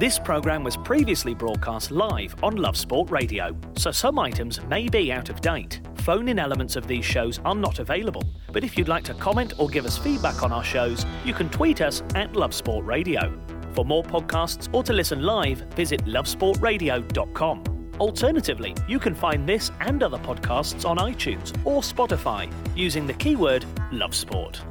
This programme was previously broadcast live on Love Sport Radio, so some items may be out of date. Phone in elements of these shows are not available, but if you'd like to comment or give us feedback on our shows, you can tweet us at Love Sport Radio. For more podcasts or to listen live, visit lovesportradio.com. Alternatively, you can find this and other podcasts on iTunes or Spotify using the keyword Love Sport.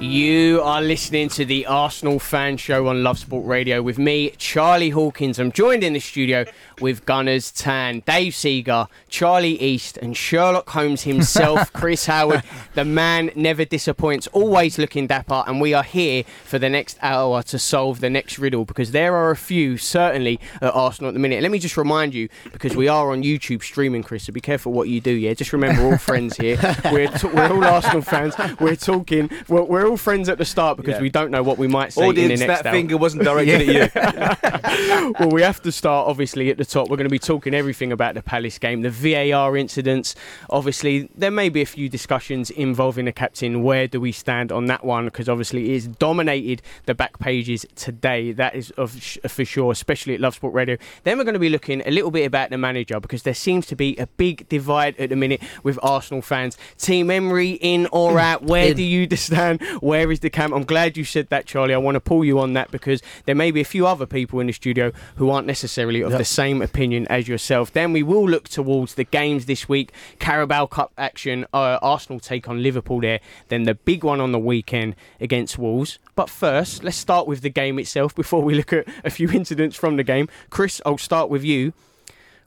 You are listening to the Arsenal Fan Show on Love Sport Radio with me, Charlie Hawkins. I'm joined in the studio with Gunners Tan, Dave Seeger, Charlie East, and Sherlock Holmes himself, Chris Howard. The man never disappoints, always looking dapper, and we are here for the next hour to solve the next riddle because there are a few, certainly, at Arsenal at the minute. Let me just remind you, because we are on YouTube streaming, Chris, so be careful what you do, yeah? Just remember, we're all friends here. We're, t- we're all Arsenal fans. We're talking, we're, we're all friends at the start because Yeah. we don't know what we might say Audience, in the next that hour. finger wasn't directed at you. well, we have to start obviously at the top. We're going to be talking everything about the Palace game, the VAR incidents. Obviously, there may be a few discussions involving the captain. Where do we stand on that one? Because obviously, it's dominated the back pages today. That is of uh, for sure, especially at Love Sport Radio. Then we're going to be looking a little bit about the manager because there seems to be a big divide at the minute with Arsenal fans. Team Emery in or mm. out? Where In. do you stand? Where is the camp? I'm glad you said that, Charlie. I want to pull you on that because there may be a few other people in the studio who aren't necessarily of Yep. the same opinion as yourself. Then we will look towards the games this week Carabao Cup action, uh, Arsenal take on Liverpool there, then the big one on the weekend against Wolves. But first, let's start with the game itself before we look at a few incidents from the game. Chris, I'll start with you.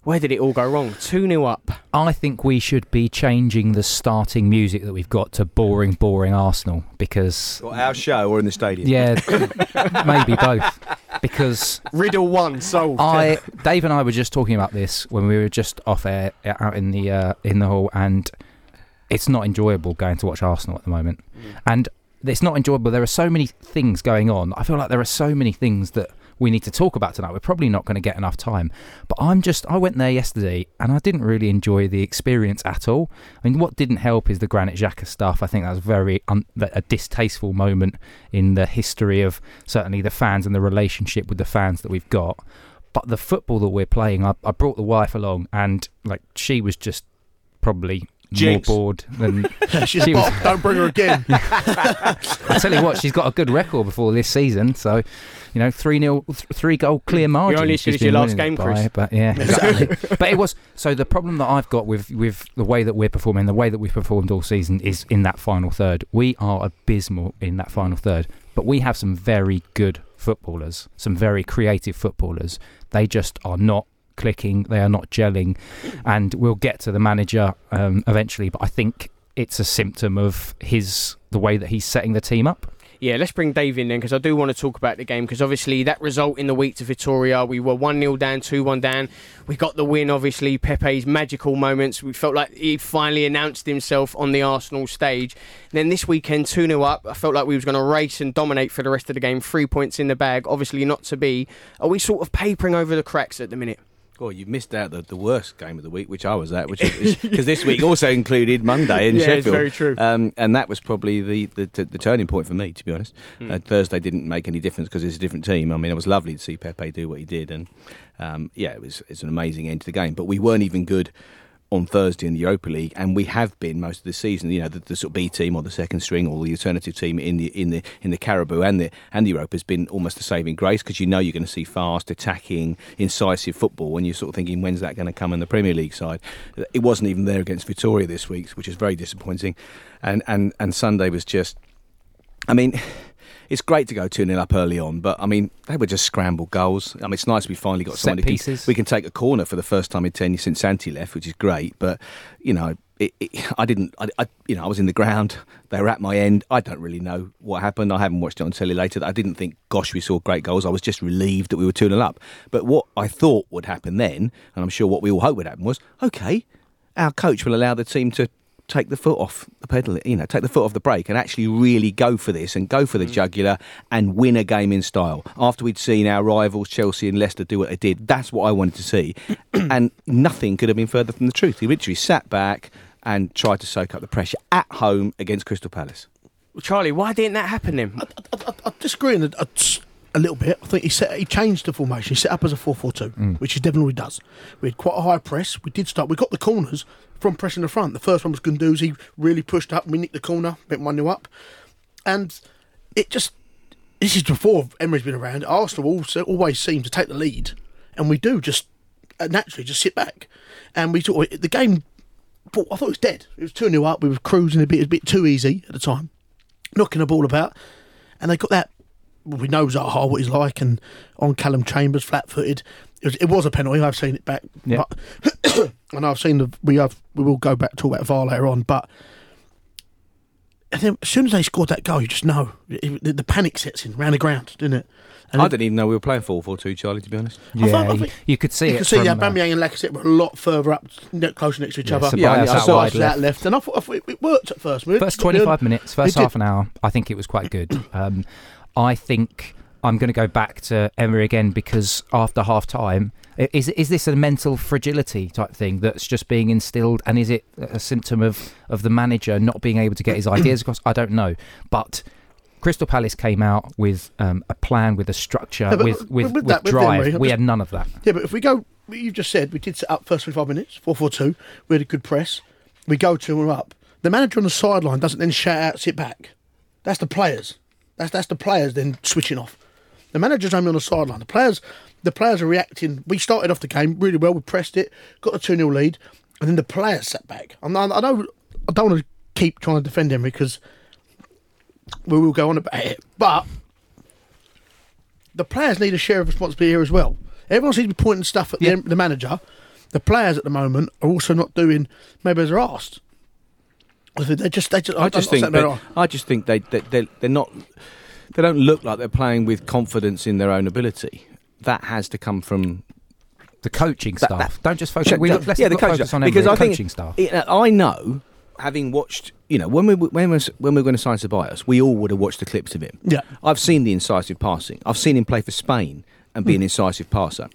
Where did it all go wrong? 2 0 up. I think we should be changing the starting music that we've got to boring, boring Arsenal because, What, our show or in the stadium? yeah, maybe both. Because Riddle 1 solved. I, Dave and I were just talking about this when we were just off air out in the uh, in the hall, and it's not enjoyable going to watch Arsenal at the moment, and it's not enjoyable. There are so many things going on. I feel like there are so many things that we need to talk about tonight. We're probably not going to get enough time, but I'm just I went there yesterday and I didn't really enjoy the experience at all. I mean, what didn't help is the Granit Xhaka stuff. I think that was very un- a distasteful moment in the history of certainly the fans and the relationship with the fans that we've got. But the football that we're playing, I, I brought the wife along, and like she was just probably Jinx. more bored than She's She was- Don't bring her again. I tell you what, she's got a good record before this season. So, you know, three nil, th- three goal clear margin. only as good she's as your last game, by, Chris. But yeah, exactly. but it was so. The problem that I've got with with the way that we're performing, the way that we've performed all season, is in that final third. We are abysmal in that final third. But we have some very good footballers, some very creative footballers. They just are not clicking. They are not gelling, and we'll get to the manager um, eventually. But I think it's a symptom of his the way that he's setting the team up. Yeah, let's bring Dave in then because I do want to talk about the game because obviously that result in the week to Vitória, we were 1 0 down, 2 1 down. We got the win, obviously. Pepe's magical moments. We felt like he finally announced himself on the Arsenal stage. Then this weekend, 2 0 up. I felt like we was going to race and dominate for the rest of the game. Three points in the bag, obviously not to be. Are we sort of papering over the cracks at the minute? Well, you missed out the, the worst game of the week, which I was at, which because this week also included Monday in Yeah, it's Sheffield. very true. Um, and that was probably the, the, the, the turning point for me, to be honest. Hmm. Uh, Thursday didn't make any difference because it's a different team. I mean, it was lovely to see Pepe do what he did, and um, yeah, it was it's an amazing end to the game. But we weren't even good on Thursday in the Europa League, and we have been most of the season. You know, the, the sort of B team or the second string or the alternative team in the in the in the Carabao and the and the Europa has been almost the saving grace because you know you're going to see fast, attacking, incisive football. When you're sort of thinking, when's that going to come in the Premier League side? It wasn't even there against Vitória this week, which is very disappointing. And and and Sunday was just. I mean, it's great to go 2 0 up early on, but I mean, they were just scrambled goals. I mean, it's nice we finally got someone who can- pieces. we can take a corner for the first time in 10 years since Santi left, which is great, but, you know, it, it, I didn't, I, I, you know, I was in the ground. They were at my end. I don't really know what happened. I haven't watched it on telly later. I didn't think, gosh, we saw great goals. I was just relieved that we were 2 0 up. But what I thought would happen then, and I'm sure what we all hoped would happen, was okay, our coach will allow the team to take the foot off the pedal, you know, take the foot off the brake and actually really go for this and go for the mm. jugular and win a game in style. After we'd seen our rivals Chelsea and Leicester do what they did, that's what I wanted to see. and nothing could have been further from the truth. He literally sat back and tried to soak up the pressure at home against Crystal Palace. Charlie, why didn't that happen then? I, I, I disagree in a, a, little bit. I think he set he changed the formation. He set up as a 4-4-2, which he definitely does. We had quite a high press. We did start. We got the corners from pressing the front. The first one was Guendouzi, really pushed up. We nicked the corner, went one 0 up, and it just this is before Emery's been around. Arsenal also always seem to take the lead, and we do just uh, naturally just sit back, and we sort of, the game. I thought it was dead. It was two 0 up. We were cruising a bit, it was a bit too easy at the time, knocking the ball about, and they got that. Well, we know Zaha what he's like, and on Callum Chambers, flat-footed. It was, it was a penalty. I've seen it back, Yeah. but, and I've seen the. We have. We will go back to talk about VAR later on, but. And then as soon as they scored that goal, you just know it- the, the panic sets in round the ground, didn't it? And I it- didn't even know we were playing 4 4 2, Charlie, to be honest. I Yeah, thought- I you, think- you could see you it. could see from, yeah, uh, Aubameyang and Lacazette were a lot further up, ne- closer next to each Yeah, other. Ceballos Yeah, I out saw wide us left. left, and I thought, I thought it, it worked at first. We- First 25 minutes, first half an hour, I think it was quite good. Um, I think I'm going to go back to Emery again because after half time, is is this a mental fragility type thing that's just being instilled, and is it a symptom of of the manager not being able to get his ideas across? I don't know, but. Crystal Palace came out with um, a plan, with a structure, Yeah, with with- with, with with that, with drive. Emery, we just- had none of that. Yeah, but if we go, you just said we did set up first 25 minutes, 4 4 2. We had a good press. We go 2 1 up. The manager on the sideline doesn't then shout out, sit back. That's the players. That's that's the players then switching off. The manager's only on the sideline. The players the players are reacting. We started off the game really well. We pressed it, got a 2 0 lead, and then the players sat back. I know I don't want to keep trying to defend him because we will go on about it. But the players need a share of responsibility here as well. Everyone seems to be pointing stuff at Yeah. the, the manager. The players at the moment are also not doing maybe as they're asked. I think They just, they just. I just I'm think not saying that, I just think they, they they're, they're not they don't look like they're playing with confidence in their own ability. That has to come from The coaching That- staff. don't just focus. We, Yeah, let's yeah, the coaching focus staff. on Emery, because the I think coaching staff. it- uh, I know, having watched, you know, when we when we when we were going to sign Ceballos, we all would have watched the clips of him. Yeah. I've seen the incisive passing. I've seen him play for Spain and Hmm. be an incisive passer.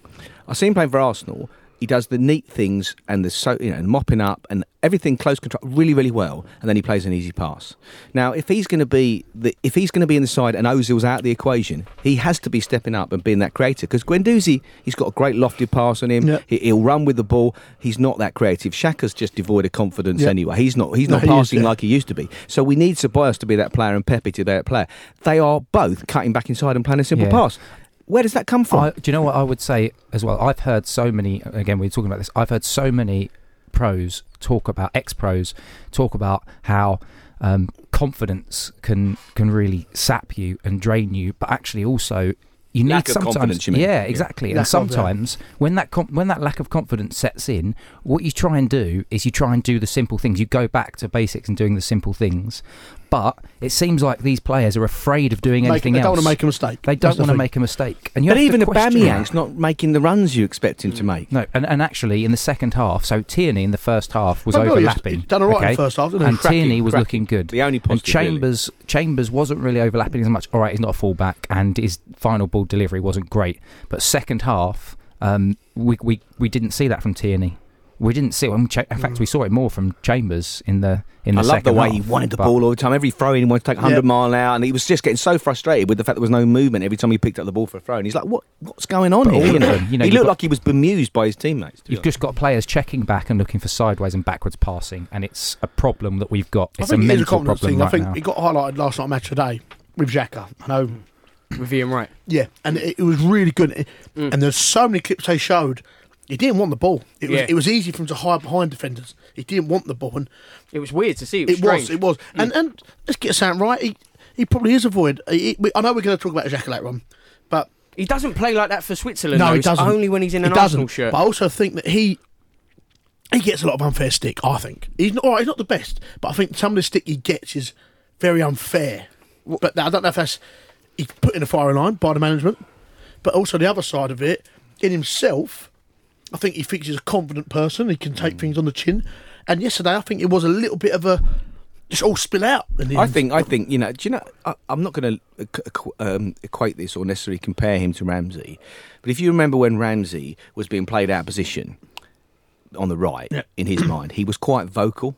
I've seen him play for Arsenal. He does the neat things and the so you know mopping up and everything close control really really well, and then he plays an easy pass. Now, if he's going to be the if he's going to be in the side and Ozil's out of the equation, he has to be stepping up and being that creator Because Guendouzi, he's got a great lofted pass on him. Yeah. He, he'll run with the ball. He's not that creative. Xhaka's just devoid of confidence Yeah. anyway. He's not. He's not he is, passing yeah. like he used to be. So we need Ceballos to be that player and Pepe to be that player. They are both cutting back inside and playing a simple Yeah. pass. Where does that come from? I, do you know what I would say as well? I've heard so many. Again, we are talking about this. I've heard so many pros talk about ex pros talk about how um, confidence can can really sap you and drain you, but actually also you need Lack of sometimes. confidence, you mean? Yeah, Yeah. exactly. Lack and of, yeah. sometimes when that com- when that lack of confidence sets in, what you try and do is you try and do the simple things. You go back to basics and doing the simple things. But it seems like these players are afraid of doing Make, anything they else. They don't want to make a mistake. They don't the want to thing. make a mistake. And you but have even to question Aubameyang's not making the runs you expect him to make. No, and, and actually in the second half, so Tierney in the first half was Oh, no, he's- overlapping. he's done all right in the first half, didn't he? And Cracking, Tierney was cracking. looking good. The only and positive, really. Chambers Chambers wasn't really overlapping as much. All right, he's not a fullback, and his final ball delivery wasn't great. But second half, um, we, we we didn't see that from Tierney. We didn't see it. In fact, we saw it more from Chambers in the in the I love second the way half. he wanted the ball all the time. Every throw in, he wanted to take 100 Yeah. mile an hour, and he was just getting so frustrated with the fact there was no movement every time he picked up the ball for a throw. And he's like, "What? What's going on But here?" You know? them, you know, he looked got- like he was bemused by his teammates. You've just got players checking back and looking for sideways and backwards passing, and it's a problem that we've got. I It's a think it is a mental confidence problem thing. right I think now. it got highlighted last night match today with Xhaka. I know With Ian Wright. Yeah, and it, it was really good. Mm. And there's so many clips they showed. He didn't want the ball. It was Yeah. it was easy for him to hide behind defenders. He didn't want the ball, and It was weird to see. It was it was it was. Hmm. And and let's get something right. He he probably is a void. He, he- I know we're going to talk about Xhaka later on, but He doesn't play like that for Switzerland. no, though. he doesn't. Only when he's in He an doesn't. Arsenal shirt. But I also think that he he gets a lot of unfair stick. I think he's not. All right, he's not the best, but I think some of the stick he gets is very unfair. But I don't know if that's he's put in a firing line by the management, but also the other side of it in himself. I think he thinks he's a confident person. He can take Mm. things on the chin. And yesterday, I think it was a little bit of a just all spill out. In the I think, I think, you know, do you know? I, I'm not going to um, equate this or necessarily compare him to Ramsey, but if you remember when Ramsey was being played out of position on the right, Yeah. in his mind, he was quite vocal.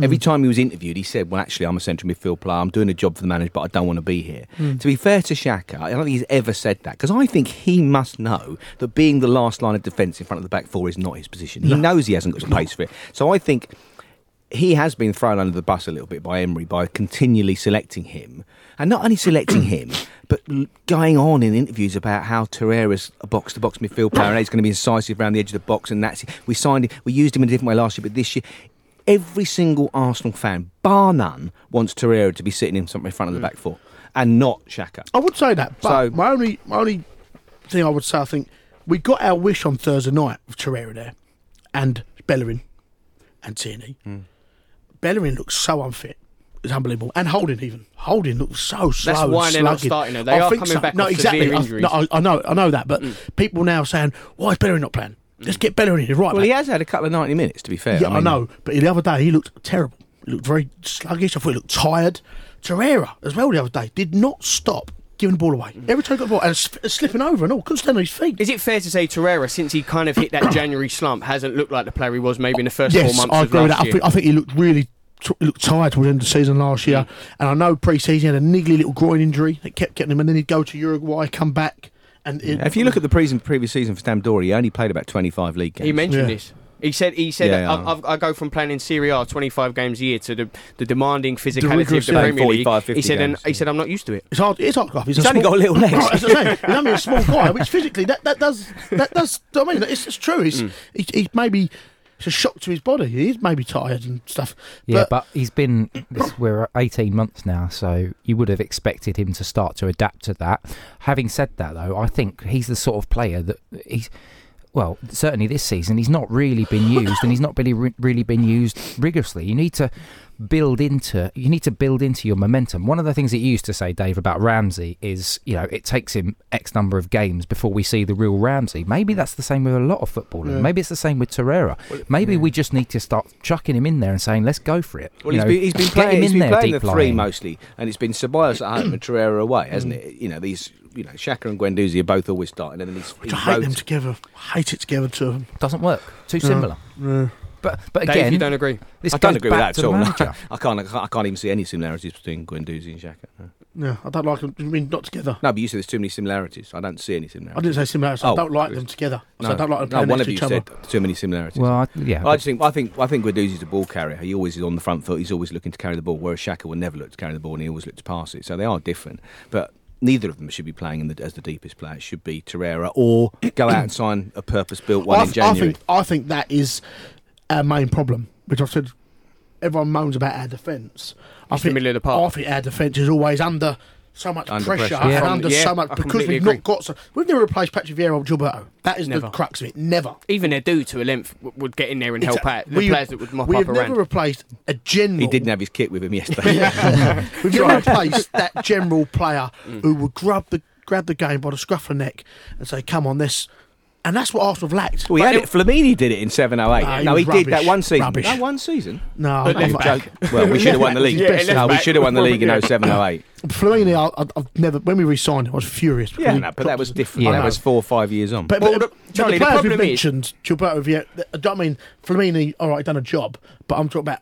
Every time he was interviewed, he said, "Well, actually, I'm a central midfield player. I'm doing a job for the manager, but I don't want to be here." Hmm. To be fair to Xhaka, I don't think he's ever said that because I think he must know that being the last line of defence in front of the back four is not his position. He knows he hasn't got the pace for it. So I think he has been thrown under the bus a little bit by Emery by continually selecting him, and not only selecting him, but going on in interviews about how Torreira's a box-to-box midfield player and he's going to be incisive around the edge of the box, and that's we signed him, we used him in a different way last year, but this year. Every single Arsenal fan, bar none, wants Torreira to be sitting in something in front of the back four, and not Xhaka. I would say that, but So- my only my only thing I would say, I think we got our wish on Thursday night with Torreira there, and Bellerin, and Tierney. Hmm. Bellerin looks so unfit. It's unbelievable, and Holding even Holding looks so slow. That's why they're not starting her. They I are coming back No, exactly. severe I- injuries. no, I, I know, I know that, but people now saying, "Why is Bellerin not playing? Let's get Bellerin in." Right, Well, mate. he has had a couple of ninety minutes, to be fair. Yeah, I, mean, know. But the other day, he looked terrible. He looked very sluggish. I thought he looked tired. Torreira, as well, the other day, did not stop giving the ball away. Mm. Every time he got the ball, and s- slipping over and all, couldn't stand on his feet. Is it fair to say Torreira, since he kind of hit that January slump, hasn't looked like the player he was maybe in the first yes, four months I of agree with last that. I year? think, I think he looked really t- he looked tired towards the end of the season last year. Mm. And I know pre-season he had a niggly little groin injury that kept getting him, and then he'd go to Uruguay, come back, and it, If you look at the pre- previous season for Sampdoria, he only played about twenty-five league games. He mentioned Yeah. this. He said, "He said, Yeah, yeah. I, I've, I go from playing in Serie A 25 games a year to the, the demanding physicality rigorous, of the yeah. Premier League." 45, He 50 said, and games, he said, "I'm not used to it." It's hard. It's hard. Clive. He's, He's a only small, got little legs. Right, that's what He's only a small guy, which physically that, that does that does. I mean, it's, it's true. It's Mm. he, he maybe it's a shock to his body. He's maybe tired and stuff. Yeah, but, he's been. This, we're 18 months now, so you would have expected him to start to adapt to that. Having said that, though, I think he's the sort of player that he's. Well, certainly this season, he's not really been used, and he's not really really been used rigorously. You need to build into you need to build into your momentum. One of the things that you used to say, Dave, about Ramsey is you know it takes him X number of games before we see the real Ramsey. Maybe that's the same with a lot of footballers. Yeah. Maybe it's the same with Torreira. Maybe we just need to start chucking him in there and saying, "Let's go for it." Well, You he's know, been, he's been get playing, him he's in been there playing the three lying. mostly, and it's been Ceballos at home and Torreira away, hasn't it? You know, these, you know, Xhaka and Guendouzi are both always starting, and then he's, Which he's I hate them together. I hate it together too. doesn't work. Too similar. But but Dave, again, you don't agree? this I don't agree with that at all. manager. I can't, I can't, I can't even see any similarities between Guendouzi and Xhaka. No. Yeah, I don't like them. I mean, not together. No, but you said there's too many similarities. I don't see any similarities. I didn't say similarities. I Oh, don't like good. them together. I No, said I don't like them no, one of you said too many similarities. well, I, yeah. I just think I think I think Guendouzi's a ball carrier. He always is on the front foot. He's always looking to carry the ball, whereas Xhaka will never look to carry the ball and he always looks to pass it. So they are different. But neither of them should be playing in the, as the deepest player. It should be Torreira or go out and sign a purpose-built one I, in th- I January. think I think that is our main problem, which I've said. Everyone moans about our defence. I think the park. I think our defence is always under so much Under pressure, pressure. and Yeah. under Yeah, so much I because completely we've agree. not got. So, we've never replaced Patrick Vieira or Gilberto. That is Never. the crux of it. Never. Even Edu, to a length, w- would get in there and help Exactly. out the We- players that would mop we up have around. never replaced a general. He didn't have his kit with him yesterday. We've never replaced that general player Mm. who would grab the grab the game by the scruff of the neck and say, "Come on, this." And that's what Arsenal have lacked. we had it. Flamini did it in seven oh eight. Nah, he no, he was did that rubbish. one season. Rubbish. No, one season. No, I'm left not- back. Well, we should have won the league. Yeah, no, we should have won the league in Yeah. 07 08. Flamini, I, I, I've never. When we re-signed him, I was furious. because Yeah, he no, but dropped that was us. different. Yeah. That was four or five years on. But, Well, but, the- but Charlie, the the players we problem is- mentioned, Gilberto Vieira, th- I mean, Flamini, all right, done a job, but I'm talking about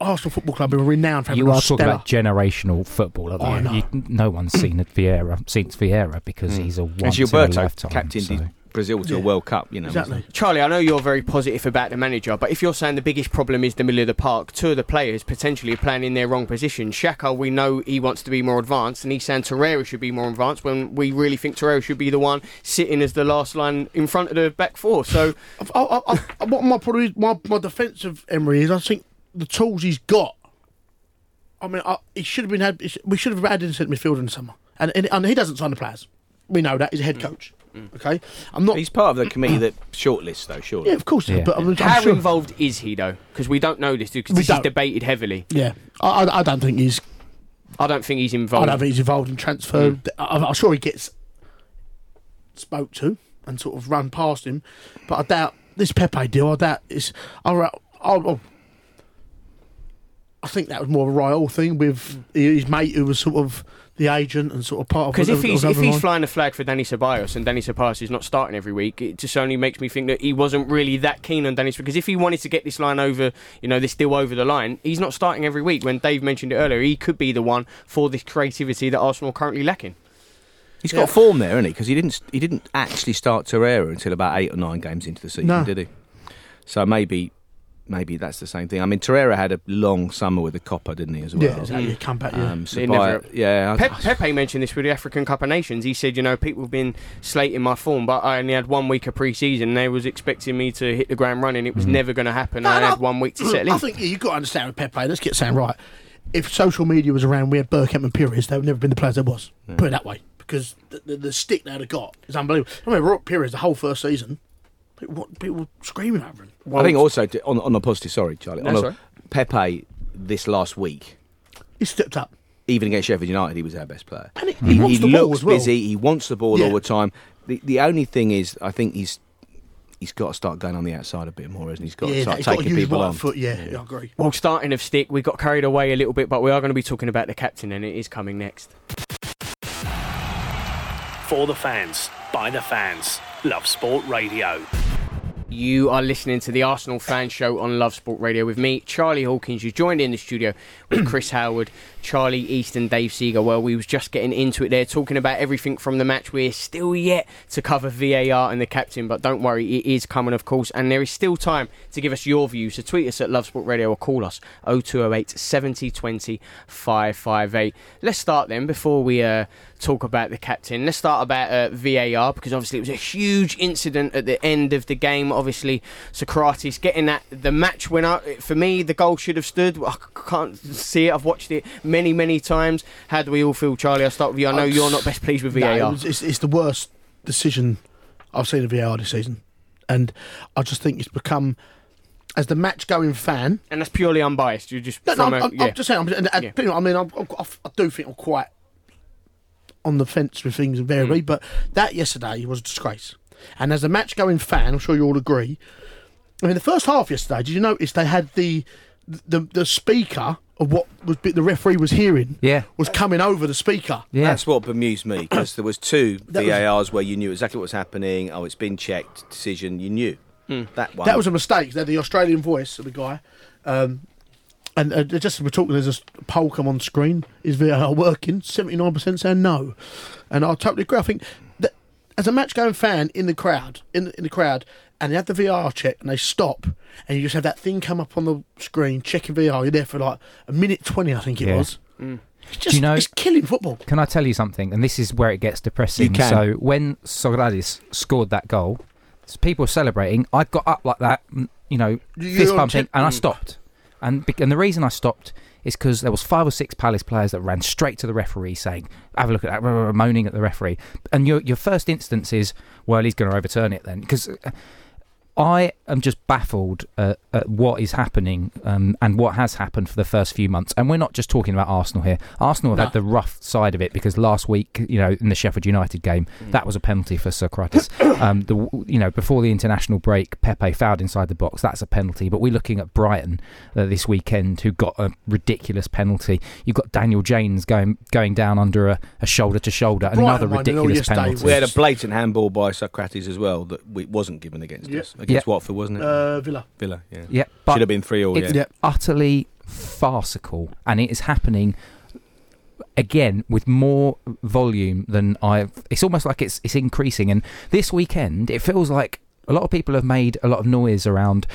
Arsenal Football Club, who are renowned for having you are talking stellar- about generational football. At the oh, I end. know. You, no one's seen Vieira, seen Vieira because mm. he's a and once in a lifetime. captained so. Brazil to a World Cup, you know. Exactly. Charlie, I know you're very positive about the manager, but if you're saying the biggest problem is the middle of the park, two of the players potentially are playing in their wrong position. Xhaka, we know he wants to be more advanced, and he's saying Torreira should be more advanced when we really think Torreira should be the one sitting as the last line in front of the back four. So, I've- I, I, I, what my problem is, my, my defence of Emery is, I think the tools he's got. I mean, I, he should have been had. We should have added a centre midfielder in the summer, and, and and he doesn't sign the players. We know that he's a head mm. coach. Okay, I'm not. He's part of the committee that shortlists, though, surely. yeah, of course, Yeah. but I'm, I'm how sure. involved is he, though? Because we don't know this, because We this is don't. debated heavily. Yeah, I, I, I don't think he's. I don't think he's involved. I involved. don't think he's involved in transfer. Mm. I, I'm sure he gets spoke to and sort of run past him, but I doubt this Pepe deal. I doubt it's. I, I, I, I think that was more of a Raul thing with mm. his mate who was sort of the agent and sort of part of Because if he's if he's everyone. flying the flag for Dani Ceballos and Dani Ceballos is not starting every week, it just only makes me think that he wasn't really that keen on Dani. Because if he wanted to get this line over, you know, this deal over the line, he's not starting every week. When Dave mentioned it earlier, he could be the one for this creativity that Arsenal are currently lacking. He's Yeah. got form there, hasn't he? Because he didn't he didn't actually start Torreira until about eight or nine games into the season, No. did he? So maybe maybe that's the same thing. I mean, Torreira had a long summer with the Copa, didn't he, as well? yeah, exactly. Mm. Come back, yeah. Um, They Sabaya- never- yeah, I- Pep, Pepe mentioned this with the African Cup of Nations. He said, you know, people have been slating my form, but I only had one week of pre-season. They was expecting me to hit the ground running. It was never going to happen. No, I no, had one week to settle I in. think yeah, you've got to understand with Pepe. Let's get something right. If social media was around, we had Bergkamp and Pires, they would never been the players they was. Put it that way. Because the, the, the stick they'd have got is unbelievable. I remember Rock Pires the whole first season. People, what, people screaming at him. I think also to, on on a positive. Sorry, Charlie. No, on a, sorry. Pepe this last week, He stepped up. even against Sheffield United, he was our best player. And he, he mm-hmm. wants the ball as well. busy. He wants the ball Yeah. all the time. The the only thing is, I think he's he's got to start going on the outside a bit more, hasn't he? He's got to start he's got to taking use people on. foot. Yeah, yeah, I agree. Well, starting of stick, we got carried away a little bit, but we are going to be talking about the captain, and it is coming next. For the fans, by the fans. Love Sport Radio. You are listening to the Arsenal Fan Show on Love Sport Radio with me, Charlie Hawkins. You joined in the studio with Chris Howard, Charlie East, and Dave Seeger. Well, we was just getting into it there, talking about everything from the match. We're still yet to cover VAR and the captain, but don't worry, it is coming, of course, and there is still time to give us your views. So tweet us at Love Sport Radio or call us 0208 70 20 558. Let's start then before we uh, talk about the captain. Let's start about uh, VAR because obviously it was a huge incident at the end of the game. Obviously, Sokratis getting that the match winner. For me, the goal should have stood. I can't see it. I've watched it many, many times. How do we all feel, Charlie? I'll start with you. I know you're not best pleased with VAR. it it's, it's the worst decision I've seen of VAR this season, and I just think it's become as the match going fan. and that's purely unbiased. You're just No, no, I'm, a, I'm, yeah. Just saying. I'm, and, and, Yeah. you know, I mean, I'm, I'm, I do think I'm quite on the fence with things invariably, Mm. but that yesterday was a disgrace. And as a match going fan, I'm sure you all agree. I mean, the first half yesterday, did you notice they had the the the speaker of what was the referee was hearing? Yeah. was coming over the speaker. Yeah. That's what bemused me because there was two That was- VARs where you knew exactly what was happening. Oh, it's been checked. Decision. You knew that one. That was a mistake. They're the Australian voice of the guy. Um, and uh, just as we're talking, there's a poll come on screen. Is VAR working? 79% saying no. And I totally agree. I think that as a match going fan in the crowd, in the, in the crowd, and they have the VR check and they stop, and you just have that thing come up on the screen checking VR. You're there for like a minute 20, I think it Yeah. was. It's just, you know- it's killing football. Can I tell you something? And this is where it gets depressing. You can. So when Sokratis scored that goal, people were celebrating. I got up like that, mm, you know, You- fist you're pumping, check- and I Mm. stopped. And and the reason I stopped is because there was five or six Palace players that ran straight to the referee saying, "Have a look at that," moaning at the referee. And your your first instance is, well, he's going to overturn it then, because. Uh, I am just baffled at, at what is happening um, and what has happened for the first few months. And we're not just talking about Arsenal here. Arsenal have No. had the rough side of it because last week, you know, in the Sheffield United game, that was a penalty for Sokratis. um, the you know before the international break, Pepe fouled inside the box. That's a penalty. But we're looking at Brighton uh, this weekend, who got a ridiculous penalty. You've got Daniel James going going down under a, a shoulder to shoulder, another won, you know, ridiculous penalty. we had a blatant handball by Sokratis as well that we, wasn't given against Yeah. us against Yeah. Watford, wasn't it? Uh, Villa. Villa. Yeah. yeah, but Should have been three all. it's Yeah. Yeah. utterly farcical, and it is happening again with more volume than I've. It's almost like it's it's increasing, and this weekend it feels like a lot of people have made a lot of noise around.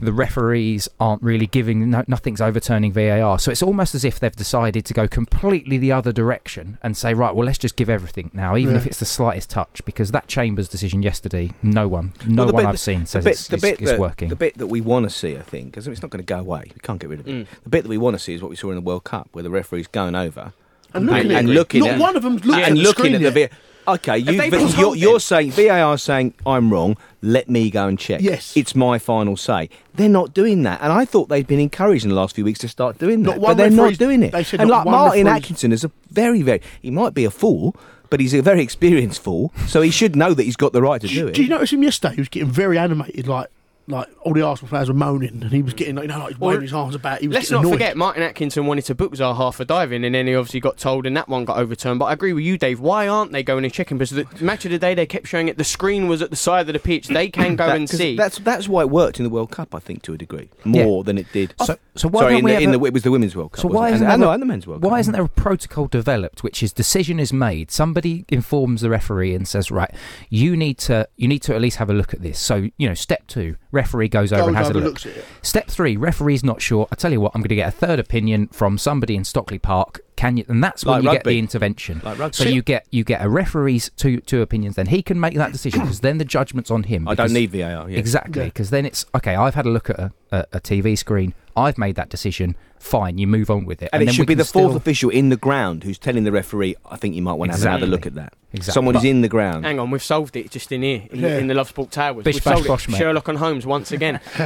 The referees aren't really giving, no, nothing's overturning VAR. So it's almost as if they've decided to go completely the other direction and say, right, well, let's just give everything now, even Yeah. if it's the slightest touch. Because that Chambers decision yesterday, no one, no Well, one bit- I've seen The says bit, it's, the it's, bit it's that, working. The bit that we want to see, I think, because it's not going to go away. We can't get rid of it. Mm. The bit that we want to see is what we saw in the World Cup, where the referee's going over And looking and, at and looking Not at one of them looked at and the looking screen at the VAR. Okay, you, you're, you're saying VAR saying I'm wrong. Let me go and check. Yes. it's my final say. They're not doing that, and I thought they'd been encouraged in the last few weeks to start doing that, but they're not doing it. they said and like Martin referee's- Atkinson is a very, very. He might be a fool, but he's a very experienced fool, so he should know that he's got the right to do it. Do you notice him yesterday? He was getting very animated, like like all the Arsenal players were moaning, and he was getting like, you know like Well, waving his arms about. He was Let's not annoyed. forget, Martin Atkinson wanted to book Zaha for diving, and then he obviously got told, and that one got overturned. But I agree with you, Dave. Why aren't they going and checking? Because the match of the day, they kept showing it. The screen was at the side of the pitch. They can go That- and 'cause see. That's that's why it worked in the World Cup, I think, to a degree, more than it did. So, so why Sorry, in the, in a- the it was the Women's World Cup. So why it? isn't and, there and, and the Men's World Cup. Why isn't there a protocol developed, which is decision is made? Somebody informs the referee and says, "Right, you need to you need to at least have a look at this." So you know, step two, referee goes over Goes and has a look. looks at it. Step three, referee's not sure. I tell you what, I'm going to get a third opinion from somebody in Stockley Park. Can you? And that's when Like you get the intervention. Like rugby. So you get you get a referee's two two opinions. Then he can make that decision because then the judgment's on him. I don't need VAR. Yeah. Exactly, Yeah. because then it's okay. I've had a look at a, a, a TV screen. I've made that decision. Fine, you move on with it. And, it then should be the fourth still- official in the ground who's telling the referee, I think you might want to have another Exactly. look at that. Exactly. Someone who's in the ground. Hang on, we've solved it just in here, in, Yeah. in the Love Sport Towers. Bish, we've bash, solved bosh, it. mate. Sherlock and Holmes once again.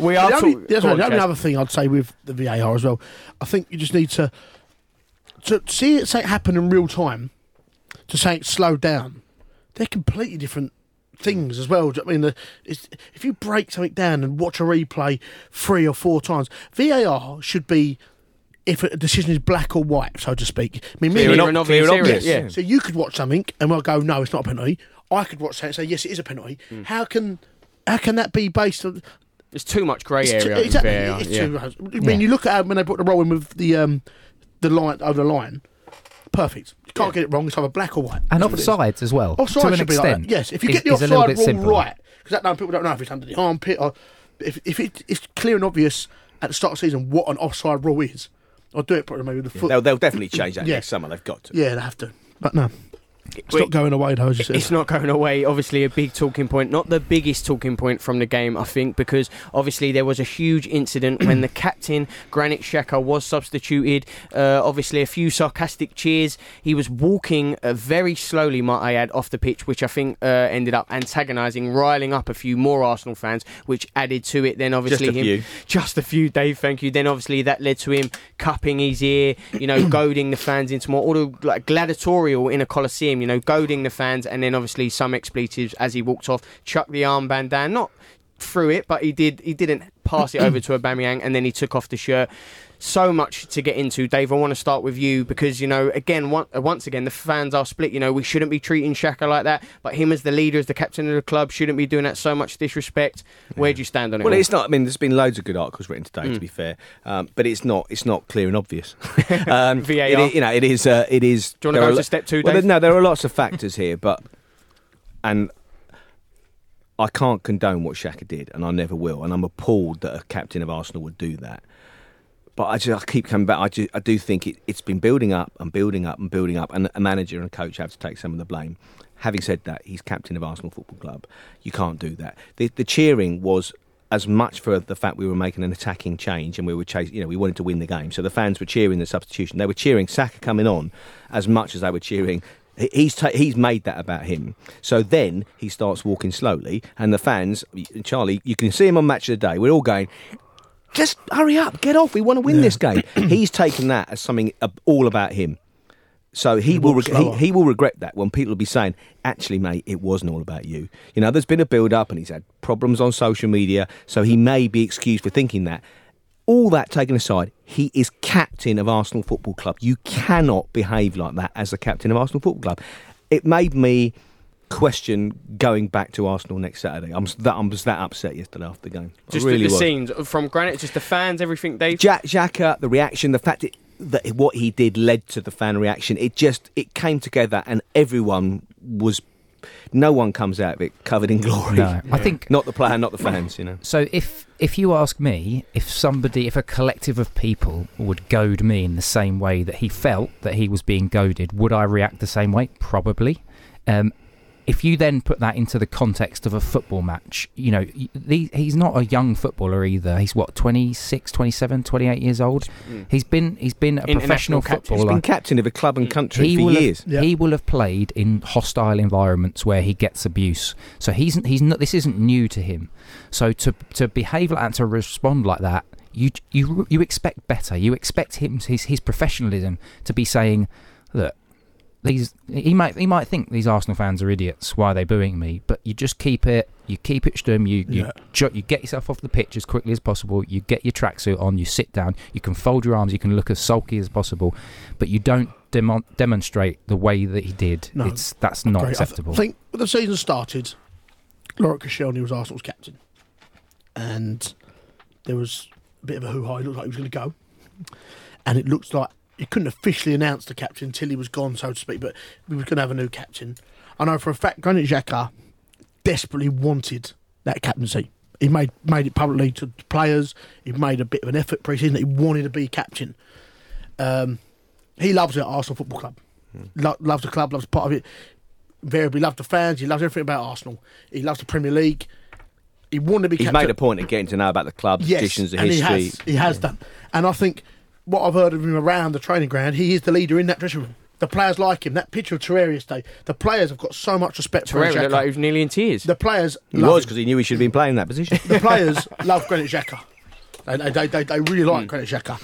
we are The only, talk- that's go on, the only other thing I'd say with the VAR as well, I think you just need to to see it say it happen in real time, to say it slowed down. They're completely different things as well. Do you know what I mean, the, it's, if you break something down and watch a replay three or four times, VAR should be if a decision is black or white, so to speak. I mean, me Clear and and you- obvious, clear and obvious, yeah. yeah. so you could watch something and we'll go, no, it's not a penalty. I could watch something and say, yes, it is a penalty. How can how can that be based on? It's too much grey It's too- area. exactly, VAR, it's yeah. too- I mean, you look at how when they put the roll in with the um, the line over the line, perfect. You can't get it wrong. It's either black or white. and That's what it is. offsides as well. Offside to an should be extent. like that. Yes, if you is- get the is a little offside bit rule simpler. right, because that no people don't know if it's under the armpit or if if it, it's clear and obvious at the start of the season what an offside rule is. I'll do it probably maybe with the foot. They'll, they'll definitely change that Yeah. next summer. They've got to. Yeah, they have to. But no, it's Wait. not going away though. As you said. It's not going away. Obviously, a big talking point. Not the biggest talking point from the game, I think, because obviously there was a huge incident when the captain, Granit Xhaka, was substituted. Uh, obviously, a few sarcastic cheers. He was walking uh, very slowly, might I add, off the pitch, which I think uh, ended up antagonising, riling up a few more Arsenal fans, which added to it. Then obviously Just a him, few. just a few, Dave. Thank you. Then obviously that led to him cupping his ear, you know, goading the fans into more, all the like gladiatorial in a you know, goading the fans, and then obviously some expletives as he walked off, chucked the armband down, not through it, but he did. He didn't pass it over to Aubameyang, and then he took off the shirt. So much to get into, Dave. I want to start with you because you know, again, one, uh, once again, the fans are split. You know, we shouldn't be treating Xhaka like that, but him as the leader, as the captain of the club, shouldn't be doing that. So much disrespect. Where do you stand on it? Well, all? it's not. I mean, there's been loads of good articles written today, Mm. to be fair, um, but it's not. It's not clear and obvious. um, VAR. it you know, it is. Uh, it is. Do you wanna go are to lo- step two, Dave? there- no, there are lots of factors here, but and I can't condone what Xhaka did, and I never will, and I'm appalled that a captain of Arsenal would do that. But I just I keep coming back. I, just, I do think it, it's been building up and building up and building up, and a manager and a coach have to take some of the blame. Having said that, he's captain of Arsenal Football Club. You can't do that. The, the cheering was as much for the fact we were making an attacking change and we were chasing, you know, we wanted to win the game. So the fans were cheering the substitution. They were cheering Saka coming on as much as they were cheering. He's ta- he's made that about him. So then he starts walking slowly, and the fans, Charlie, you can see him on Match of the Day. We're all going, just hurry up, get off. We want to win this game. He's taken that as something all about him. So he will reg- he, he will regret that when people will be saying, "Actually, mate, it wasn't all about you." You know, there's been a build up, and he's had problems on social media, so he may be excused for thinking that. All that taken aside, he is captain of Arsenal Football Club. You cannot behave like that as the captain of Arsenal Football Club. It made me question going back to Arsenal next Saturday. I'm that I'm just that upset yesterday after the game. I just really the, the scenes from Granit, just the fans, everything. Dave. Jack Xhaka, the reaction, the fact it, that what he did led to the fan reaction. It just it came together, and everyone was. No one comes out of it covered in glory. No, I think Not the player, not the fans. You know. So if if you ask me, if somebody, if a collective of people would goad me in the same way that he felt that he was being goaded, would I react the same way? Probably. Um, if you then put that into the context of a football match, you know, y- he's not a young footballer either. He's what 26, 27, 28 years old. Mm. He's been he's been a International professional captain. He's footballer been captain of a club and Mm. country he for will years. Have, Yeah. He will have played in hostile environments where he gets abuse. So he's he's not. This isn't new to him. So to to behave like that, to respond like that, you you you expect better. You expect him his his professionalism to be saying, look. These he might he might think these Arsenal fans are idiots. Why are they booing me? But you just keep it. You keep it stum. You you Yeah. ju- you get yourself off the pitch as quickly as possible. You get your tracksuit on. You sit down. You can fold your arms. You can look as sulky as possible, but you don't demon- demonstrate the way that he did. No. It's that's not Great. I th- acceptable. I think when the season started, Laurent Koscielny was Arsenal's captain, and there was a bit of a hoo ha. He looked like he was going to go, and it looks like he couldn't officially announce the captain until he was gone, so to speak. But we were going to have a new captain. I know for a fact Granit Xhaka desperately wanted that captaincy. He made made it publicly to the players. He made a bit of an effort pre-season that he wanted to be captain. Um, he loves it Arsenal Football Club. Lo- loves the club, loves part of it. Invariably loves the fans. He loves everything about Arsenal. He loves the Premier League. He wanted to be He's captain. made a point of getting to know about the club, yes, traditions, the and history. he has. He has done. And I think what I've heard of him around the training ground, he is the leader in that dressing room. The players like him. That picture of Terrarius Day, the players have got so much respect for Torreira Xhaka. looked like he was nearly in tears. the players He love was him. because he knew he should have been playing that position. the players love Granit Xhaka. They, they, they, they, they really like hmm. Granit Xhaka.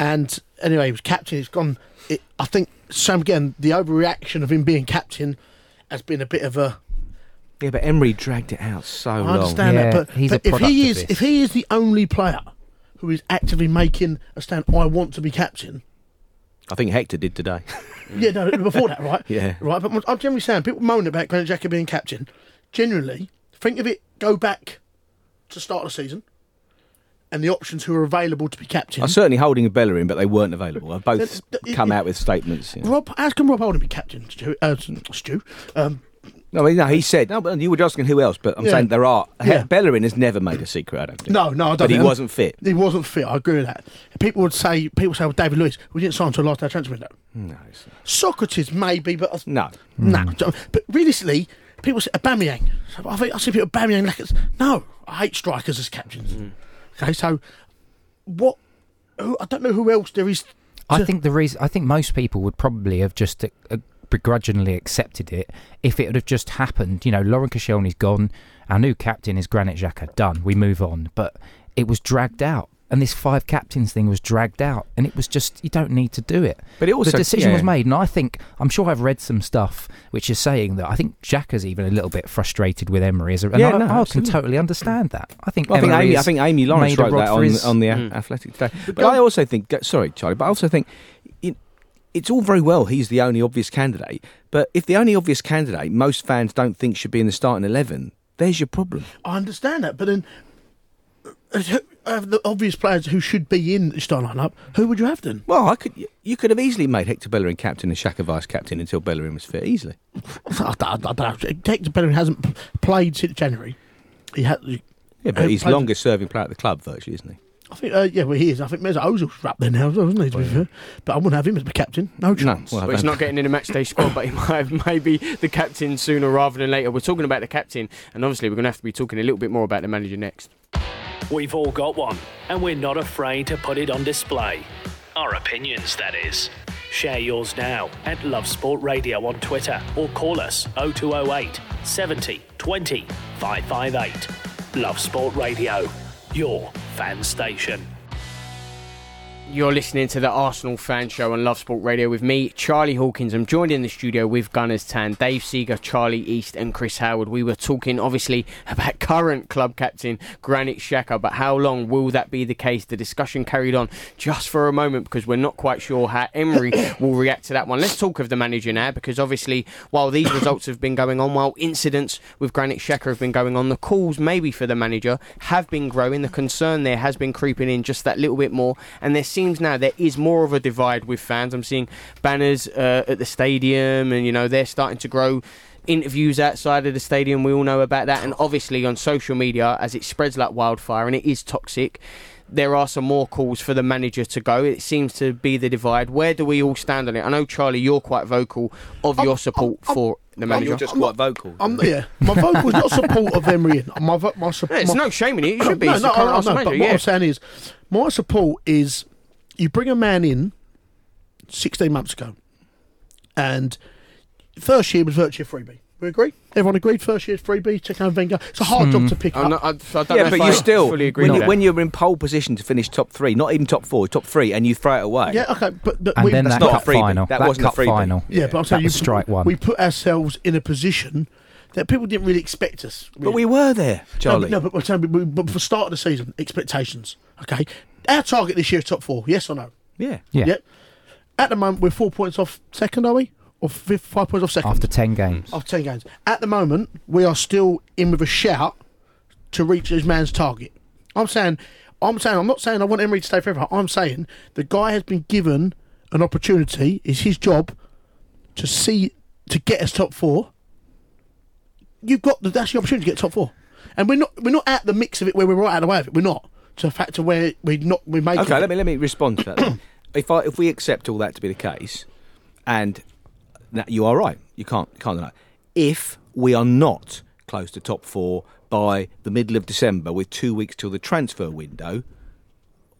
And anyway, he was captain. He's gone. It, I think, Sam, again, the overreaction of him being captain has been a bit of a. yeah, but Emery dragged it out so I long. understand Yeah, that, but, he's but a if he is, this. if he is the only player who is actively making a stand, I want to be captain. I think Hector did today. Yeah, no, before that, right? Yeah. Right, but I'm generally saying people moan about Granit Xhaka being captain. Generally, think of it. Go back to start of the season, and the options who are available to be captain. I'm certainly holding a Bellerin, but they weren't available. They've both Th- th- come out with statements. you know. Rob, how can Rob Holding be captain? Stu, uh, Stu. Um, No, I mean, no, he said. No, but you were asking who else, but I'm Yeah. saying there are. Yeah. Bellerin has never made a secret. I don't think. no, no, I don't. but he think- wasn't fit. He wasn't fit. I agree with that. People would say, people say, well, David Luiz, we didn't sign until last day of transfer window. No, it's- Sokratis maybe, but I- no. no. But realistically, people say Aubameyang. So I think I see people Aubameyang like it's no. I hate strikers as captains. Mm. Okay, so what? Who, I don't know who else there is. I think the reason I think most people would probably have just uh, uh, begrudgingly accepted it if it would have just happened. You know, Laurent Koscielny's gone. Our new captain is Granit Xhaka. Done. We move on. But it was dragged out, and this five captains thing was dragged out, and it was just you don't need to do it. But it also the decision yeah. was made, and I think I'm sure I've read some stuff which is saying that I think Xhaka's even a little bit frustrated with Emery. As a, and Yeah, I, no, I can totally understand that. I think Well, I think Amy, I think Amy Lawrence wrote that on, his- on the Mm. Athletic today. But I also think, sorry, Charlie, but I also think it, it's all very well. He's the only obvious candidate, but if the only obvious candidate most fans don't think should be in the starting eleven, there's your problem. I understand that, but then uh, who- uh, the obvious players who should be in the starting lineup, who would you have then? Well, I could, you could have easily made Hector Bellerin captain and Xhaka vice captain until Bellerin was fit, easily. I, don't- I. Hector Bellerin hasn't played since January. He had. Yeah, but he's plays- longest serving player at the club, virtually, isn't he? I think, uh, yeah, well, he is. I think Mesut Ozil's wrapped there now, as well, isn't he? To be fair, but I wouldn't have him as the captain. No chance. well, he's don't- getting in a match day squad, but he might have maybe the captain sooner rather than later. We're talking about the captain, and obviously we're going to have to be talking a little bit more about the manager next. We've all got one, and we're not afraid to put it on display. Our opinions, that is. Share yours now at Love Sport Radio on Twitter or call us 0208 70 20 558. Love Sport Radio, your fan station. You're listening to the Arsenal fan show on Love Sport Radio with me, Charlie Hawkins. I'm joined in the studio with Gunners Tan, Dave Seeger, Charlie East, and Chris Howard. We were talking, obviously, about current club captain Granit Xhaka, but how long will that be the case? The discussion carried on just for a moment because we're not quite sure how Emery will react to that one. Let's talk of the manager now because, obviously, while these results have been going on, while incidents with Granit Xhaka have been going on, the calls maybe for the manager have been growing. The concern there has been creeping in just that little bit more, and there seems now there is more of a divide with fans. I'm seeing banners uh, at the stadium, and you know they're starting to grow. Interviews outside of the stadium, we all know about that, and obviously on social media as it spreads like wildfire and it is toxic. There are some more calls for the manager to go. It seems to be the divide. Where do we all stand on it? I know Charlie, you're quite vocal of I'm- your support I'm- for the manager. you're just I'm quite not- vocal. I'm, yeah, my vote was not support of Emery. In. My, vo- my, sup- There's my, no shame in it. It should be. No, It's no, the current I, I know, but manager, what. I'm saying is, my support is you bring a man in 16 months ago, and first year was virtually a freebie. We agree. Everyone agreed. First year's freebie. Check out Wenger. It's a hard job to pick hmm. I'm up. not, I, I don't Yeah, know but if you I still fully agree when, you, when you're in pole position to finish top three, not even top four, top three, and you throw it away. yeah, okay, but, but And we, then that's that not a cup freebie. final. That That, wasn't a cup freebie. final. yeah, but I'm That saying you, strike one. We put ourselves in a position that people didn't really expect us. but we were there, No, Charlie. but, no, but, we're saying, but, but for start of the season, expectations. Okay, our target this year is top four. Yes or no? yeah. yeah. Yep. At the moment, we're four points off second, are we? Or fifth, five points off second? After ten games. After 10 games. At the moment, we are still in with a shout to reach his man's target. I'm saying, I'm saying, I'm not saying I want Emery to stay forever. I'm saying the guy has been given an opportunity. It's his job to see to get us top four. You've got the, that's the opportunity to get top four, and we're not we're not at the mix of it where we're right out of the way of it. We're not to the fact of where we're not we're making. Okay, it. let me let me respond to that. if I if we accept all that to be the case, and that you are right, you can't can't deny. it. If we are not close to top four by the middle of December, with two weeks till the transfer window,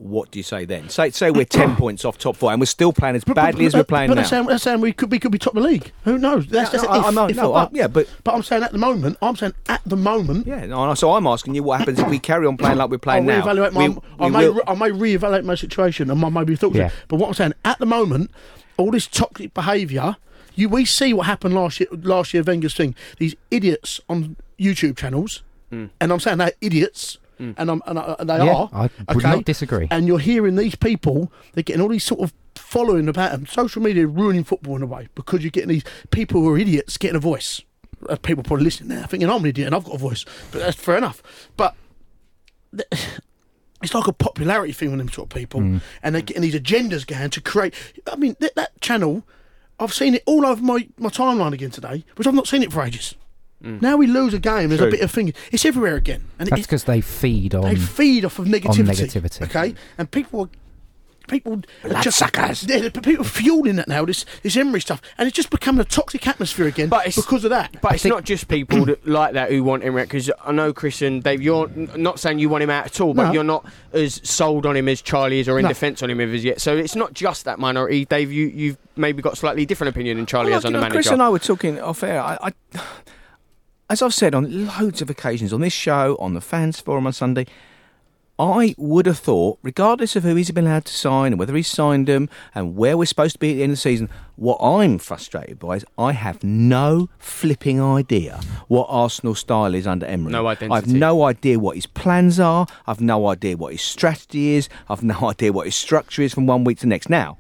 what do you say then? Say say we're ten points off top four, and we're still playing as But- but- badly as we're playing but now. that's saying, that's saying we could we could be top of the league. Who knows? That's, Yeah, that's I- if, I'm not- no, but, yeah, but- but I'm saying at the moment. I'm saying at the moment. yeah, no, no, so I'm asking you what happens if we carry on playing like we're playing I'll now. reevaluate my. We- I we may. will- re- I may reevaluate my situation and my maybe thoughts. Yeah. But what I'm saying at the moment, all this toxic behaviour. You we see what happened last year. Last year, Wenger's thing. These idiots on YouTube channels, Hmm. and I'm saying they're idiots, and, I'm, and, I, and they Yeah, are. I would not disagree. And you're hearing these people. They're getting all these sort of following about them. Social media ruining football in a way because you're getting these people who are idiots getting a voice. Uh, People probably listening now thinking I'm an idiot and I've got a voice, but that's fair enough. But it's like a popularity thing with them sort of people, Mm. and they're getting these agendas going to create. I mean, that, that channel, I've seen it all over my, my timeline again today, which I've not seen it for ages. Mm. Now we lose a game, there's a bit of thing. It's everywhere again, and That's because they feed on. they feed off of negativity. negativity. Okay, and people are. People are just Yeah, but people are fueling that now. This this Emery stuff, and it's just becoming a toxic atmosphere again But it's- because of that. But I it's think- not just people that, like that who want him because I know Chris and Dave. You're n- not saying you want him out at all, but No. you're not as sold on him as Charlie is, or in No. defence on him as yet. So it's not just that minority. Dave, you you've maybe got a slightly different opinion than Charlie Well, has on the know, Chris and I were talking off air. I, I, as I've said on loads of occasions on this show, on the fans forum on Sunday, I would have thought, regardless of who he's been allowed to sign and whether he's signed them and where we're supposed to be at the end of the season, what I'm frustrated by is I have no flipping idea what Arsenal style is under Emery. No identity. I've no idea what his plans are. I've no idea what his strategy is. I've no idea what his structure is from one week to the next. Now,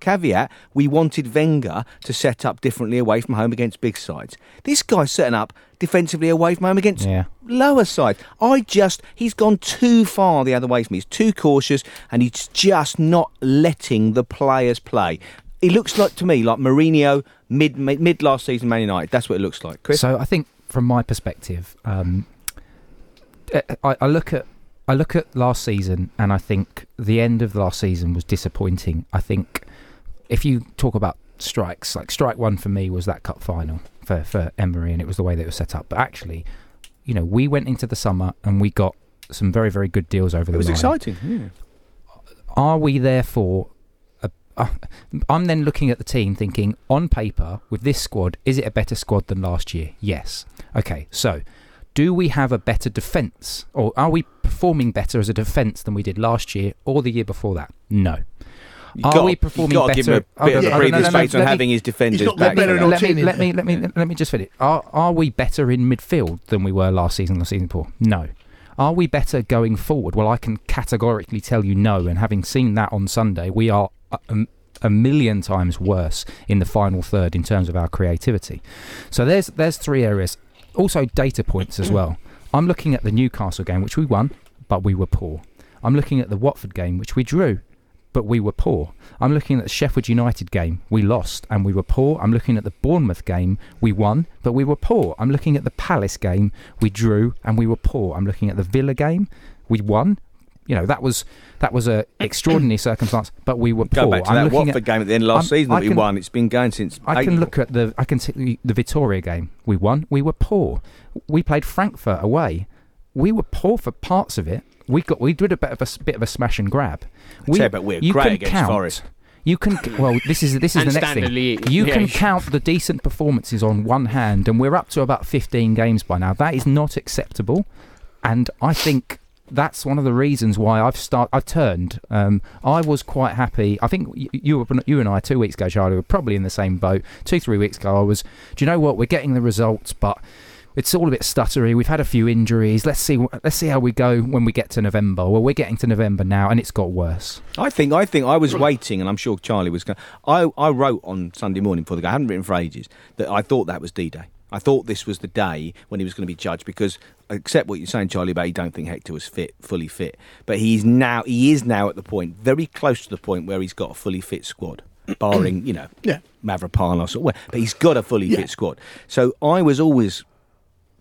caveat, we wanted Wenger to set up differently away from home against big sides. This guy's setting up defensively away from home against Yeah. lower sides. I just, he's gone too far the other way from me. He's too cautious and he's just not letting the players play. It looks like to me like Mourinho mid mid, mid last season Man United. That's what it looks like. Chris? So I think, from my perspective, um, I, I look at I look at last season, and I think the end of last season was disappointing. I think if you talk about strikes, like strike one for me was that cup final for for Emery, and it was the way that it was set up. But actually, you know, we went into the summer and we got some very very good deals over the. it was line. exciting. Yeah. Are we therefore? A, uh, I'm then looking at the team, thinking on paper with this squad, is it a better squad than last year? Yes. Okay, so do we have a better defence, or are we performing better as a defence than we did last year or the year before that? No. You've Are got, we performing you've got to give him better- a bit of yeah, a no, breathing no, no, space on having his defenders back. better for than that. let me let me let me let me just finish. Are are we better in midfield than we were last season? Last season before? No. Are we better going forward? Well, I can categorically tell you no. And having seen that on Sunday, we are a, a- a million times worse in the final third in terms of our creativity. So there's there's three areas. Also data points as well. I'm looking at the Newcastle game, which we won, but we were poor. I'm looking at the Watford game, which we drew, but we were poor. I'm looking at the Sheffield United game, we lost and we were poor. I'm looking at the Bournemouth game, we won, but we were poor. I'm looking at the Palace game, we drew and we were poor. I'm looking at the Villa game, we won. You know that was that was a extraordinary circumstance, but we were poor. Go back to I'm that Watford at, game at the end of last I'm- season that I we won. It's been going since. I can look at the I can see the, the Vitória game. We won. We were poor. We played Frankfurt away. We were poor for parts of it. We got we did a bit of a s- bit of a smash and grab. I tell you, but we're you great can against count, Forest. You can well, this is this is the next thing. standardly, You yeah. can count the decent performances on one hand, and we're up to about 15 games by now. That is not acceptable, and I think that's one of the reasons why I've start. I've turned. Um, I was quite happy. I think you, you, were- you and I two weeks ago, Charlie, were probably in the same boat. Two, three weeks ago, I was. Do you know what? We're getting the results, but. It's all a bit stuttery. We've had a few injuries. Let's see. Let's see how we go when we get to November. Well, we're getting to November now, and it's got worse. I think I think I was waiting, and I'm sure Charlie was going. I I wrote on Sunday morning before the game. I hadn't written for ages that I thought that was D-Day. I thought this was the day when he was going to be judged because, except what you're saying, Charlie, about you don't think Hector was fit, fully fit, but he's now he is now at the point, very close to the point where he's got a fully fit squad, barring you know Yeah. Mavropanos or where, but he's got a fully Yeah. fit squad. So I was always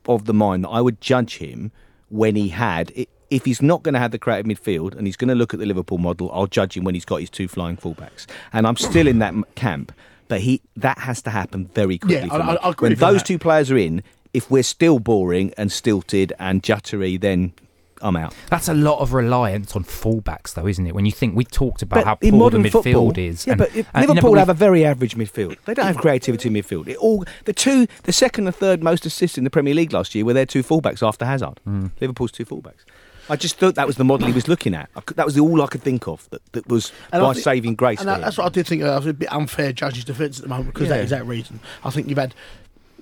of the mind that I would judge him when he had. If he's not going to have the creative midfield and he's going to look at the Liverpool model, I'll judge him when he's got his two flying fullbacks. And I'm still in that camp, but he that has to happen very quickly. Yeah, for I-. I- I when those that. two players are in, if we're still boring and stilted and juttery, then I'm out. That's a lot of reliance on fullbacks, though, isn't it? When you think we talked about how in poor modern the midfield football, is. Yeah, and- but if and, you know, Liverpool but have a very average midfield. They don't have creativity in midfield. It all the two, the second and third most assists in the Premier League last year were their two fullbacks after Hazard. Hmm. Liverpool's two fullbacks. I just thought that was the model he was looking at. I could, that was the all I could think of that, that was And I my think- saving grace. And for that's what I did think. Uh, I was a bit unfair judges' defence at the moment because Yeah. that is that reason. I think you've had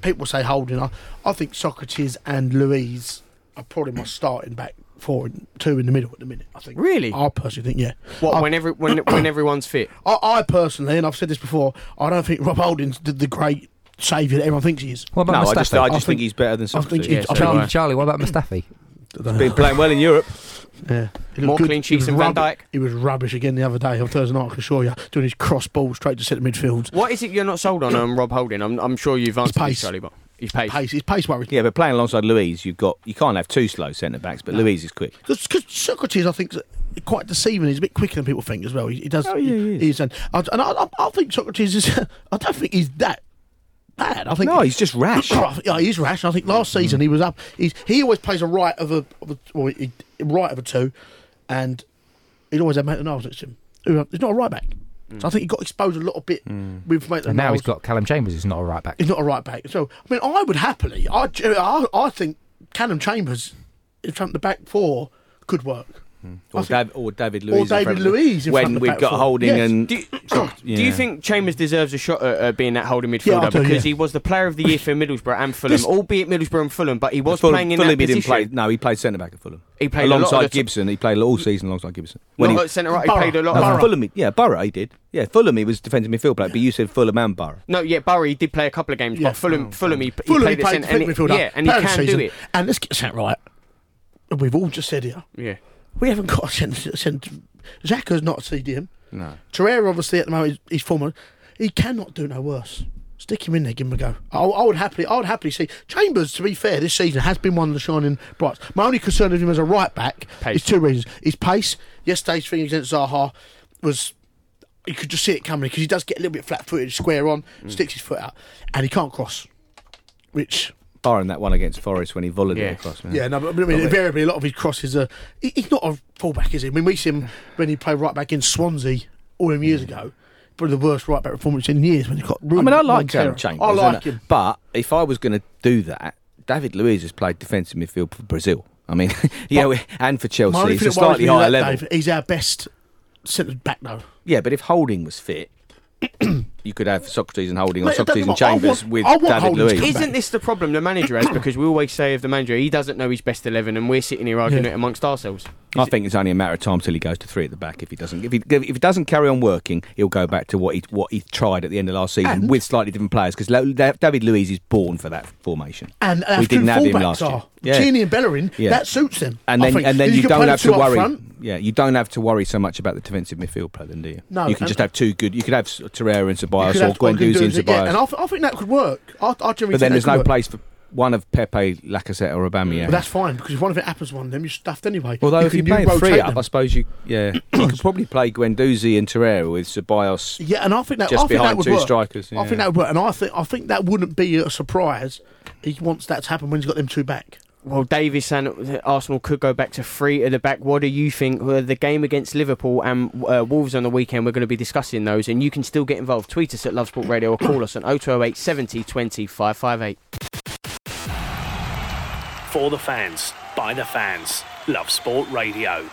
people say holding. I, I think Sokratis and Luiz are probably my starting back four and two in the middle at the minute. I think. Really? I personally think yeah. What I, when every when when everyone's fit? I, I personally, and I've said this before, I don't think Rob Holding's the, the great saviour that everyone thinks he is. What no, about I just, Mustafi? I I just think, think- he's better than I think Sokratis. he- Yeah, so think do he- I. Charlie, what about Mustafi? Been playing well in Europe. Yeah. More good. clean sheets than Van rubbi- Dijk? He was rubbish again the other day on Thursday night, I can assure you, doing his cross ball straight to centre midfield. What is it you're not sold on, um, Rob Holding? I'm I'm sure you've answered this. Charlie, but his pace. Pace, his pace worries. Yeah, but playing alongside Luiz, you've got you can't have two slow centre backs, but Luiz is quick. Because Sokratis, I think, is quite deceiving. He's a bit quicker than people think as well. He, he does. Oh, yeah, he is. he's and, I, and I, I, I think Sokratis is. I don't think he's that bad. I think. No, he's just rash. yeah, he is rash. I think last season he was up. He's, he always plays a right of a, of a well, he, right of a two, and he'd always have Maitland Niles next to him. Who, uh, He's not a right back. So I think he got exposed a little bit mm. with Maitland And now Niles. he's got Callum Chambers, who's not a right back. He's not a right back. So I mean, I would happily. I, I, I think Callum Chambers in front of the back four could work. Or, Dav- or David Luiz. in David front of- Luiz in front When of we've got four. Holding Yes. and. Do you, Yeah. do you think Chambers deserves a shot at uh, being that holding midfielder? Yeah, I do, because yeah. he was the player of the year for Middlesbrough and Fulham, This- albeit Middlesbrough and Fulham, but he was Fulham, playing in Fulham that he didn't position. play. No, he played centre back at Fulham. He played a lot of alongside the t- Gibson. He played all season alongside Gibson. When he, at centre right, he Borough. played a lot. no, of Fulham, he- yeah, Borough he did. Yeah, Fulham he was defensive midfield player, but you said Fulham and Borough. No, yeah, Borough he did play a couple of games, Yeah. but Fulham, Fulham he, he Fulham, played he at played centre, and he- midfielder. yeah, and he player of the can do season. it. And let's get this out right. We've all just said here. Yeah, We haven't got a centre. centre Xhaka's not a CDM. No. Torreira, obviously, at the moment, he's former. He cannot do no worse. Stick him in there, give him a go. I, I would happily, I would happily see Chambers. To be fair, this season has been one of the shining brights. My only concern with him as a right back Pace. is two reasons: his pace. Yesterday's thing against Zaha was you could just see it coming because he does get a little bit flat-footed, square on, Mm. sticks his foot out, and he can't cross. Which Barring that one against Forest when he volleyed Yeah. it across. man. yeah, no, but I mean, invariably, a lot of his crosses are. He, he's not a fullback, is he? I mean, we see him when he played right back in Swansea all them years mm. ago. Probably the worst right back performance in years when he got. I mean, I like Montero. Callum Chambers. I like and- him. But if I was going to do that, David Luiz has played defensive midfield for Brazil. I mean, yeah, we- and for Chelsea, only it's a slightly higher level. Dave, he's our best centre back, though. Yeah, but if Holding was fit, you could have Sokratis and Holding, or Sokratis don't and Chambers want- with David Holding Luiz. Isn't back. this the problem the manager has? Because we always say of the manager, he doesn't know his best eleven, and we're sitting here arguing Yeah. it amongst ourselves. I think it's only a matter of time till he goes to three at the back. If he doesn't, if he if he doesn't carry on working, he'll go back to what he what he tried at the end of last season And- with slightly different players. Because David Luiz is born for that formation. And our we two didn't have him fullbacks last year. are Yeah. Tierney and Bellerin. Yeah. That suits them. And then, and then you, can don't have to worry. front. Yeah, you don't have to worry so much about the defensive midfield play, then do you? No, you can just have two good. You could have Torreira and You Or and Yeah, I, th- I think that could work. I, I but then there's no work. place for one of Pepe, Lacazette, or Aubameyang. But that's fine because if one of it happens, one of them you're stuffed anyway. Although if you play three up, them. I suppose you yeah you could probably play Guendouzi and Torreira with Ceballos Yeah, and I think that just I think that behind would two work. strikers. I think that would work, and I think I think that wouldn't be a surprise. He wants that to happen when he's got them two back. Well, Dave is saying Arsenal could go back to three at the back. What do you think? Uh, the game against Liverpool and uh, Wolves on the weekend, we're going to be discussing those, and you can still get involved. Tweet us at Love Sport Radio or call us on 0208 70 20 558. For the fans, by the fans. Love Sport Radio.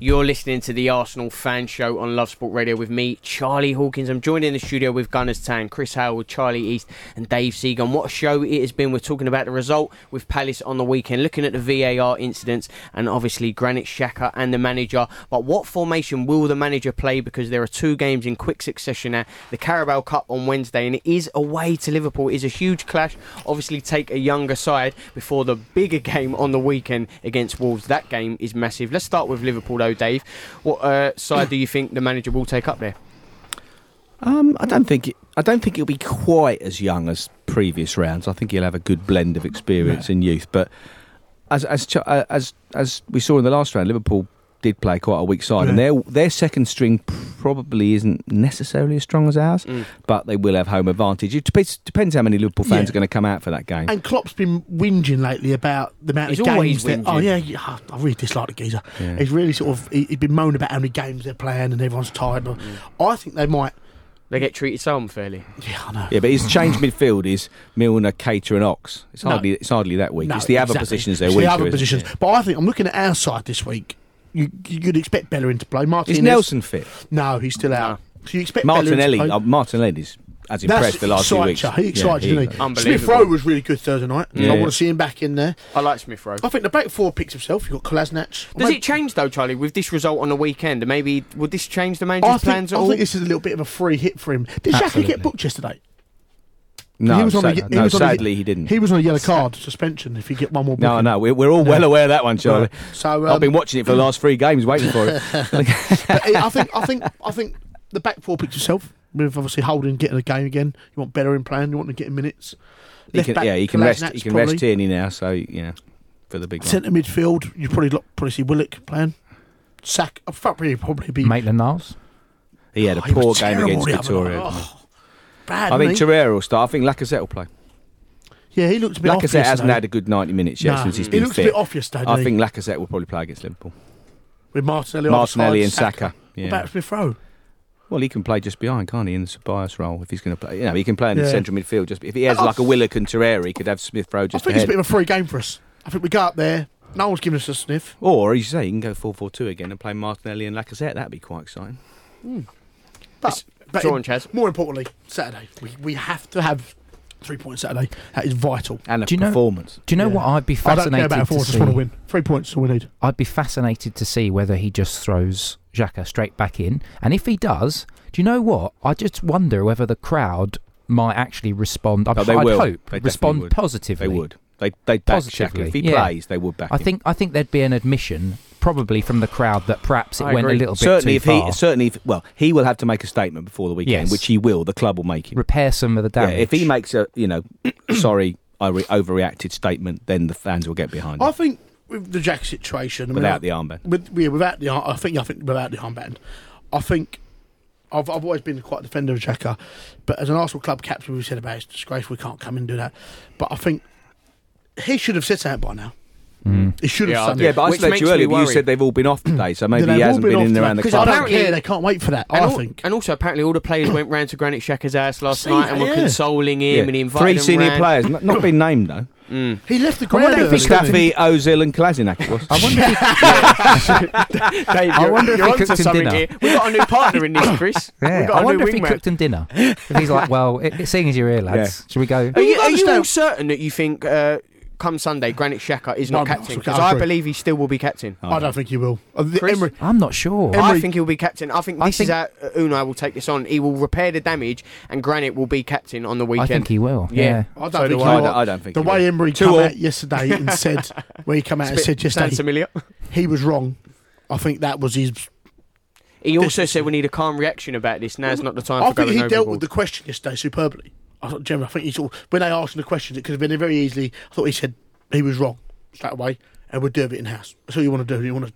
You're listening to the Arsenal Fan Show on Love Sport Radio with me, Charlie Hawkins. I'm joined in the studio with Gunners Tan, Chris Howard, Charlie East, and Dave Seagon. What a show it has been. We're talking about the result with Palace on the weekend, looking at the VAR incidents, and obviously Granit Xhaka and the manager. But what formation will the manager play? Because there are two games in quick succession now. The Carabao Cup on Wednesday, and it is away to Liverpool. It is a huge clash. Obviously, take a younger side before the bigger game on the weekend against Wolves. That game is massive. Let's start with Liverpool, though, Dave. What uh, side do you think the manager will take up there? Um, I don't think it, I don't think it'll be quite as young as previous rounds. I think he'll have a good blend of experience and youth. But as as Ch- uh, as as we saw in the last round, Liverpool did play quite a weak side, and their their second string probably isn't necessarily as strong as ours. Mm. But they will have home advantage. It depends, depends how many Liverpool fans Yeah. are going to come out for that game. And Klopp's been whinging lately about the amount He's of games. That, oh yeah, yeah, I really dislike the geezer. Yeah. He's really sort of he, he's been moaning about how many games they're playing and everyone's tired. But I think they might. They get treated so unfairly. Yeah, I know. Yeah, but his changed midfield is Milner, Keita, and Ox. It's No. hardly it's hardly that weak. No, it's the other positions they're It's weaker. The other isn't it? positions, but I think I'm looking at our side this week. You you'd expect Bellerin to play. Martinez. Is Nelson fit? No, he's still out. So you expect Martinelli. Bellerin to Uh. Martinelli's as That's impressed the last few excites weeks. you. He excites Yeah, you, he- doesn't he? Smith Rowe was really good Thursday night. Yeah. I want to see him back in there. I like Smith Rowe. I think the back four picks himself. You've got Kolasinac. Does it change though, Charlie, with this result on the weekend? And Maybe would this change the manager's I think, plans at I all? think this is a little bit of a free hit for him. Did Xhaka Absolutely. get booked yesterday? No, He was on a- he no was on a- sadly he didn't. He was on a yellow card suspension if you get one more. no, booking. no, we're, we're all well aware of that one, Charlie. So um, I've been watching it for the last three games, waiting for it. but I think I think I think the back four picks himself. With obviously holding, getting a game again. You want better in plan. You want to get in minutes. He Left can, back, yeah, he can rest. Kolasinac He can rest probably. Tierney now, so yeah, for the big one. Centre midfield. You probably look, probably see Willock playing. Sack. I thought really probably be. Maitland Niles. He had a Oh, he was poor game terrible against the other Vitória. didn't he? Oh, bad. I think wasn't Torreira will start. I think Lacazette will play. yeah, he looks a bit off Lacazette yesterday. hasn't had a good 90 minutes yet No, since he's he been He looks fit. a bit off yesterday. I think? Lacazette will probably play against Liverpool. with Martinelli, Martinelli and offside, Saka. What about Smith Rowe? Well, he can play just behind, can't he, in the bias role if he's going to play. You know, he can play in the central midfield. Just if he has I- like a Willock and Torreira, he could have Smith Rowe just. I just think it's a bit of a free game for us. I think we go up there. No one's giving us a sniff. Or, as you say, you can go 4-4-2 again and play Martinelli and Lacazette. That'd be quite exciting. Hmm. But, but Go on, Chaz. more importantly, Saturday. We, we have to have three points Saturday. That is vital. And a Do you know- performance. Do you know Yeah. what I'd be I don't care fascinated about a four. I to just see? want to win. Three points is all we need. I'd be fascinated to see whether he just throws Xhaka straight back in, and if he does, do you know what? I just wonder whether the crowd might actually respond. I'd, Oh, they I'd will. hope They definitely respond would. positively. They would. They they back Positively, Xhaka. If he yeah. plays, they would back I him. think I think there'd be an admission, probably from the crowd, that perhaps it I went agree. a little bit certainly too if far. he certainly if, well he will have to make a statement before the weekend, Yes. which he will. The club will make him. Repair some of the Yeah, damage. if he makes a you know sorry I re- overreacted statement, then the fans will get behind him I think with the Jack situation, I mean, without the armband. with, yeah, without the, I think, I think without the armband, I think I've, I've always been quite a defender of Xhaka, but as an Arsenal club captain, we've said about it's disgraceful. We can't come and do that. But I think he should have said something by now. Mm. He should have Yeah, done Yeah, but I Which said to you earlier, but you said they've all been off today, so maybe he hasn't been been in to around that. the 'Cause I don't Apparently- care. They can't wait for that. And, I al- think. and also, apparently, all the players went round to Granit Xhaka's house last See night and that, were consoling him, Yeah. and he invited Three senior round. players, not, not been named though. Mm. He left the I wonder if he early, could- didn't he? Mustafi, Ozil, and Kolasinac. It was. I wonder if he, Dave, I wonder if he cooked him dinner. here. We've got a new partner in this, Chris. yeah, We've got I a wonder if he cooked him dinner. if he's like, well, it, it, seeing as you're here, lads, should we go? Are you, Well, are you all certain that you think uh, come Sunday Granit Xhaka is not No, captain? Because I agree. believe he still will be captain. I don't think he will. Uh, the Chris? Emery, I'm not sure. Em- I Emery- think he'll be captain. I think I this is think- how uh, Unai will take this on. He will repair the damage, and Granit will be captain on the weekend. I think he will. Yeah. Yeah. I don't So think do he I. I will. don't, I don't think The he way will. Emery Two came all. out yesterday and said, where he came out and Bit- said sounds yesterday familiar. he was wrong. I think that was his. He also said we need a calm reaction about this. Now's not the time I for think going he dealt overboard. with the question yesterday superbly. I thought, Jim, I think he sort of, when they asked him the questions, it could have been very easily. I thought he said he was wrong straight away, and we'll do it in house. That's all you want to do. You want to,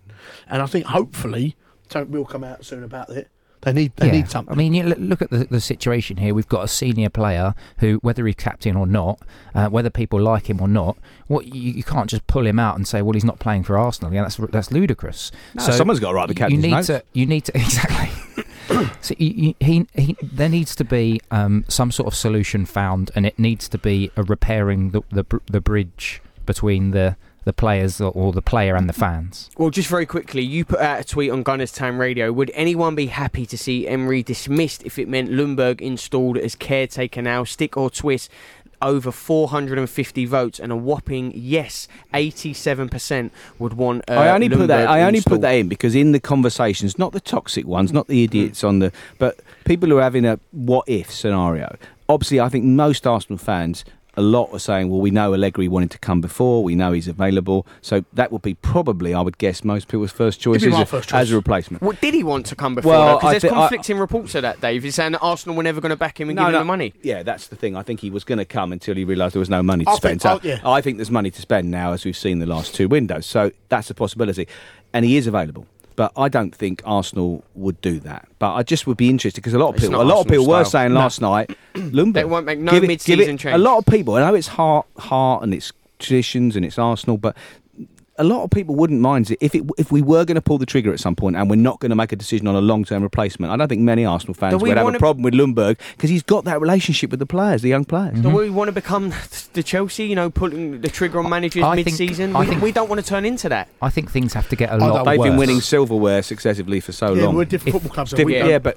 and I think hopefully something will come out soon about it. They need they yeah. need something. I mean, you look- look at the, the situation here. We've got a senior player who, whether he's captain or not, uh, whether people like him or not, what you, you can't just pull him out and say, "Well, he's not playing for Arsenal." Yeah, that's that's ludicrous. No, someone's got to write the captain. you need notes. to you need to exactly. so you, he, he there needs to be um, some sort of solution found, and it needs to be a repairing the the, the bridge between the the players or, the player and the fans. Well, just very quickly, you put out a tweet on Gunners Town Radio. Would anyone be happy to see Emery dismissed if it meant Ljungberg installed as caretaker now? Stick or twist? Over 450 votes and a whopping yes, 87% would want. Uh, I only put that. I only installed. put that in because in the conversations, not the toxic ones, not the idiots on the, but people who are having a what if scenario. Obviously, I think most Arsenal fans, a lot are saying, "Well, we know Allegri wanted to come before. We know he's available." So that would be probably, I would guess, most people's first choice, as a, first choice. as a replacement. Well, did he want to come before? Well, Because I there's thi- I- conflicting reports of that, Dave. He's saying that Arsenal were never going to back him and give him the money. Yeah, that's the thing. I think he was going to come until he realised there was no money to I spend. think- So oh, yeah. I think there's money to spend now, as we've seen the last two windows. So that's a possibility, and he is available. But I don't think Arsenal would do that. But I just would be interested because a lot of It's people, a lot of Arsenal people were saying No. last night, Lumber, They won't make no give it- mid-season give it- change. A lot of people, I know it's heart, heart, and it's traditions and it's Arsenal, but a lot of people wouldn't mind it if it if we were going to pull the trigger at some point and we're not going to make a decision on a long term replacement. I don't think many Arsenal fans Do we would have wanna- a problem with Ljungberg because he's got that relationship with the players, the young players. Do mm-hmm. we want to become the Chelsea, you know, pulling the trigger on managers mid-season? I we, think- we don't want to turn into that. I think things have to get a don't- lot They've worse. been winning silverware successively for so yeah, long. we're different If- football clubs. and Different- we yeah, but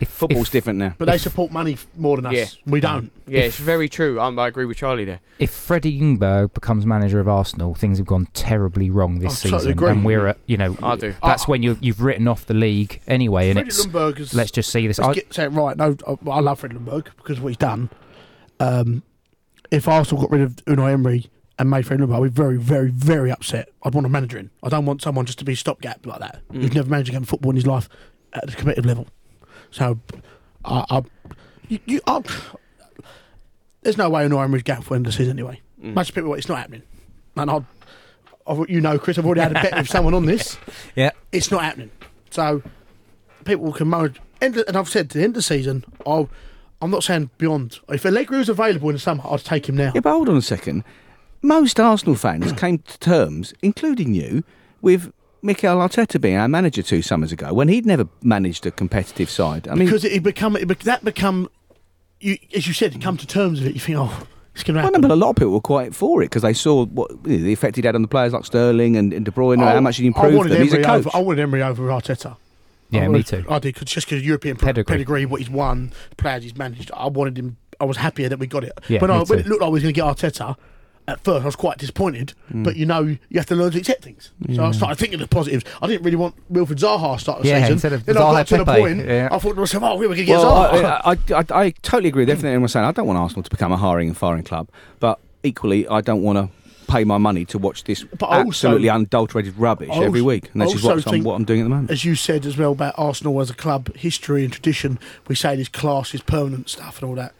If- football's if- different now. but they support money more than us. Yeah. We don't. Yeah, it's very true. Um, I agree with Charlie there. if Freddie Ljungberg becomes manager of Arsenal, things have gone terribly wrong this I totally season, agree. and we're at you know I do. that's I- when you you've written off the league anyway, and Freddie it's Ljungberg is. let's just see this. Let's I, get, say it right. No, I, I love Freddie Ljungberg because of what he's done. Um, if Arsenal got rid of Unai Emery and made Fred Ljungberg, I'd be very, very, very upset. I'd want a manager in. I don't want someone just to be a stopgap like that. Mm. He's never managed a game of football in his life at the competitive level. So, I, I, you, you, I, there's no way Unai Emery's going for the end the season anyway. Mm. Much people, it's not happening. And I, I, you know, Chris, I've already had a bet with someone on this. yeah, It's not happening. So people can moan. End of- and I've said to the end of the season, I'll, I'm not saying beyond. If Allegri was available in the summer, I'd take him now. Yeah, but hold on a second. Most Arsenal fans came to terms, including you, with Mikel Arteta being our manager two summers ago when he'd never managed a competitive side. I mean, because it, it become it, bec- that become, you, as you said, come to terms with it. You think, oh, it's going to I happen. know, but a lot of people were quite for it because they saw what you know, the effect he'd had on the players like Sterling and, and De Bruyne, and how oh, much he'd I improved wanted them. He's a Emery coach. over. I wanted Emery over Arteta. yeah, I me too. I did cause, just because European Pedigree. pedigree. what he's won, players he's managed. I wanted him. I was happier that we got it. Yeah, when, me I, when it looked like we was going to get Arteta, at first I was quite disappointed. Mm. But you know, you have to learn to accept things. So I started thinking of the positives. I didn't really want Wilfred Zaha to start the Yeah, season. instead of then I Zaha got to the point. yeah. I thought to myself, oh, we were going to get Well, Zaha. I, I, I, I totally agree with everything everyone's saying. I don't want Arsenal to become a hiring and firing club, but equally, I don't want to pay my money to watch this But I also- absolutely unadulterated rubbish I every week, and that's just also what I'm, what I'm doing at the moment. as you said as well about Arsenal as a club, history and tradition, we say this class is permanent stuff and all that.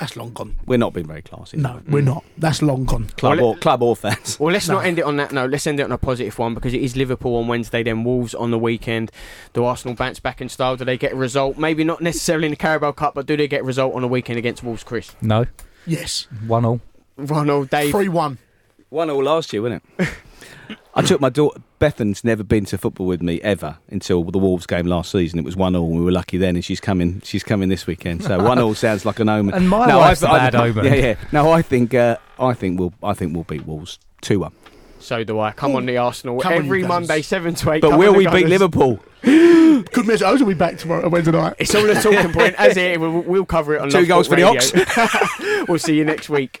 That's long gone. We're not being very classy. No, we're mm. not. That's long gone. club Well, or club or fans. Well, let's No. not end it on that note. Let's end it on a positive one because it is Liverpool on Wednesday, then Wolves on the weekend. Do Arsenal bounce back in style? Do they get a result? Maybe not necessarily in the Carabao Cup, but do they get a result on the weekend against Wolves, Chris? No, Yes. one all. Ronald, Dave. 3 1. One all last year, wasn't it? I took my daughter. Bethan's never been to football with me ever until the Wolves game last season. It was one all. We were lucky then, and she's coming. She's coming this weekend. So one all sounds like an omen. And my No, wife's I- a I- bad omen. Yeah, yeah. No, I think. Uh, I think we'll. I think we'll beat Wolves two one. So do I. Come on, the Arsenal. Come on, Every guys. Monday, 7 to 8. But will we beat Gunners. Liverpool? Good message. I will be back tomorrow, Wednesday night. It's all a talking point. As it, we'll, we'll cover it on Two Love goals Sport for the Radio. we'll see you next week.